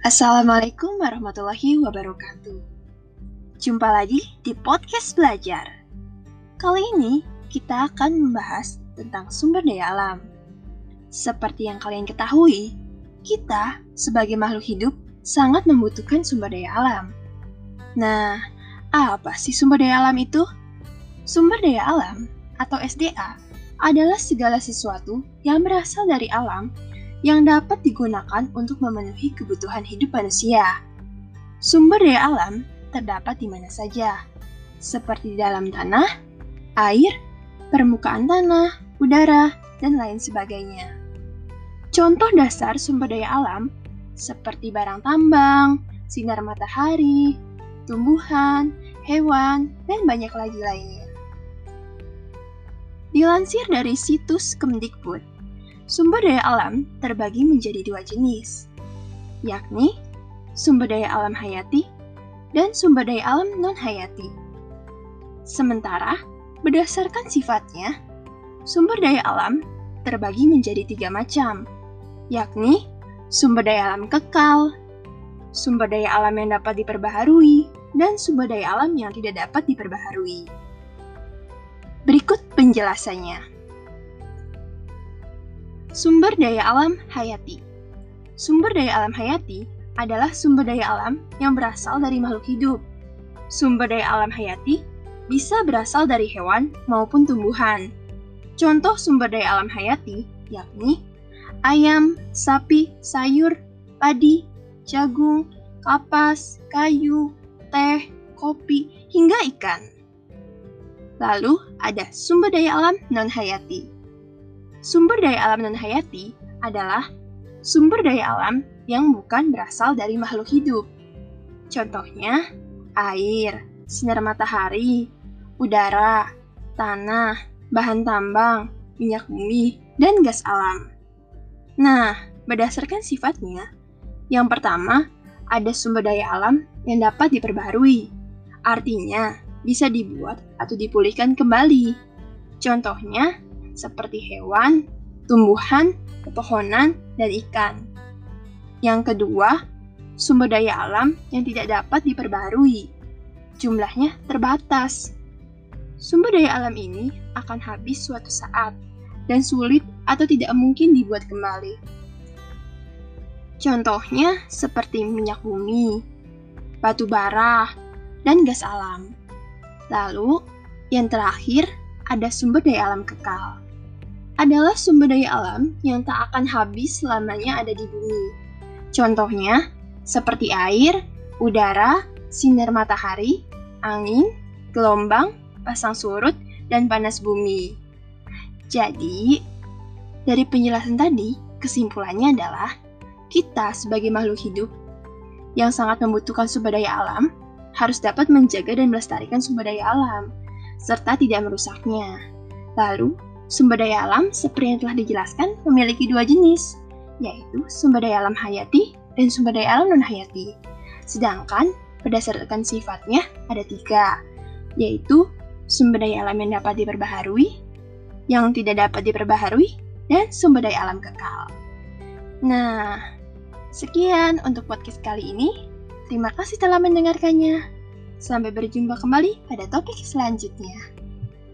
Assalamualaikum warahmatullahi wabarakatuh. Jumpa lagi di podcast belajar. Kali ini kita akan membahas tentang sumber daya alam. Seperti yang kalian ketahui, kita sebagai makhluk hidup sangat membutuhkan sumber daya alam. Nah, apa sih sumber daya alam itu? Sumber daya alam atau SDA adalah segala sesuatu yang berasal dari alam yang dapat digunakan untuk memenuhi kebutuhan hidup manusia. Sumber daya alam terdapat di mana saja, seperti di dalam tanah, air, permukaan tanah, udara, dan lain sebagainya. Contoh dasar sumber daya alam seperti barang tambang, sinar matahari, tumbuhan, hewan, dan banyak lagi lainnya. Dilansir dari situs Kemdikbud, Sumber daya alam terbagi menjadi dua jenis, yakni sumber daya alam hayati dan sumber daya alam non-hayati. Sementara, berdasarkan sifatnya, sumber daya alam terbagi menjadi tiga macam, yakni sumber daya alam kekal, sumber daya alam yang dapat diperbaharui, dan sumber daya alam yang tidak dapat diperbaharui. Berikut penjelasannya. Sumber daya alam hayati Sumber daya alam hayati adalah sumber daya alam yang berasal dari makhluk hidup. Sumber daya alam hayati bisa berasal dari hewan maupun tumbuhan. Contoh sumber daya alam hayati yakni ayam, sapi, sayur, padi, jagung, kapas, kayu, teh, kopi, hingga ikan. Lalu ada sumber daya alam non-hayati Sumber daya alam non-hayati adalah sumber daya alam yang bukan berasal dari makhluk hidup. Contohnya, air, sinar matahari, udara, tanah, bahan tambang, minyak bumi, dan gas alam. Nah, berdasarkan sifatnya, yang pertama ada sumber daya alam yang dapat diperbarui. Artinya, bisa dibuat atau dipulihkan kembali. Contohnya, seperti hewan, tumbuhan, pepohonan, dan ikan. Yang kedua, sumber daya alam yang tidak dapat diperbarui. Jumlahnya terbatas. Sumber daya alam ini akan habis suatu saat dan sulit atau tidak mungkin dibuat kembali. Contohnya seperti minyak bumi, batu bara, dan gas alam. Lalu, yang terakhir ada sumber daya alam kekal adalah sumber daya alam yang tak akan habis selamanya ada di bumi. Contohnya, seperti air, udara, sinar matahari, angin, gelombang, pasang surut, dan panas bumi. Jadi, dari penjelasan tadi, kesimpulannya adalah kita sebagai makhluk hidup yang sangat membutuhkan sumber daya alam harus dapat menjaga dan melestarikan sumber daya alam serta tidak merusaknya. Lalu, Sumber daya alam, seperti yang telah dijelaskan, memiliki dua jenis, yaitu sumber daya alam hayati dan sumber daya alam non-hayati. Sedangkan, berdasarkan sifatnya, ada tiga, yaitu sumber daya alam yang dapat diperbaharui, yang tidak dapat diperbaharui, dan sumber daya alam kekal. Nah, sekian untuk podcast kali ini. Terima kasih telah mendengarkannya. Sampai berjumpa kembali pada topik selanjutnya.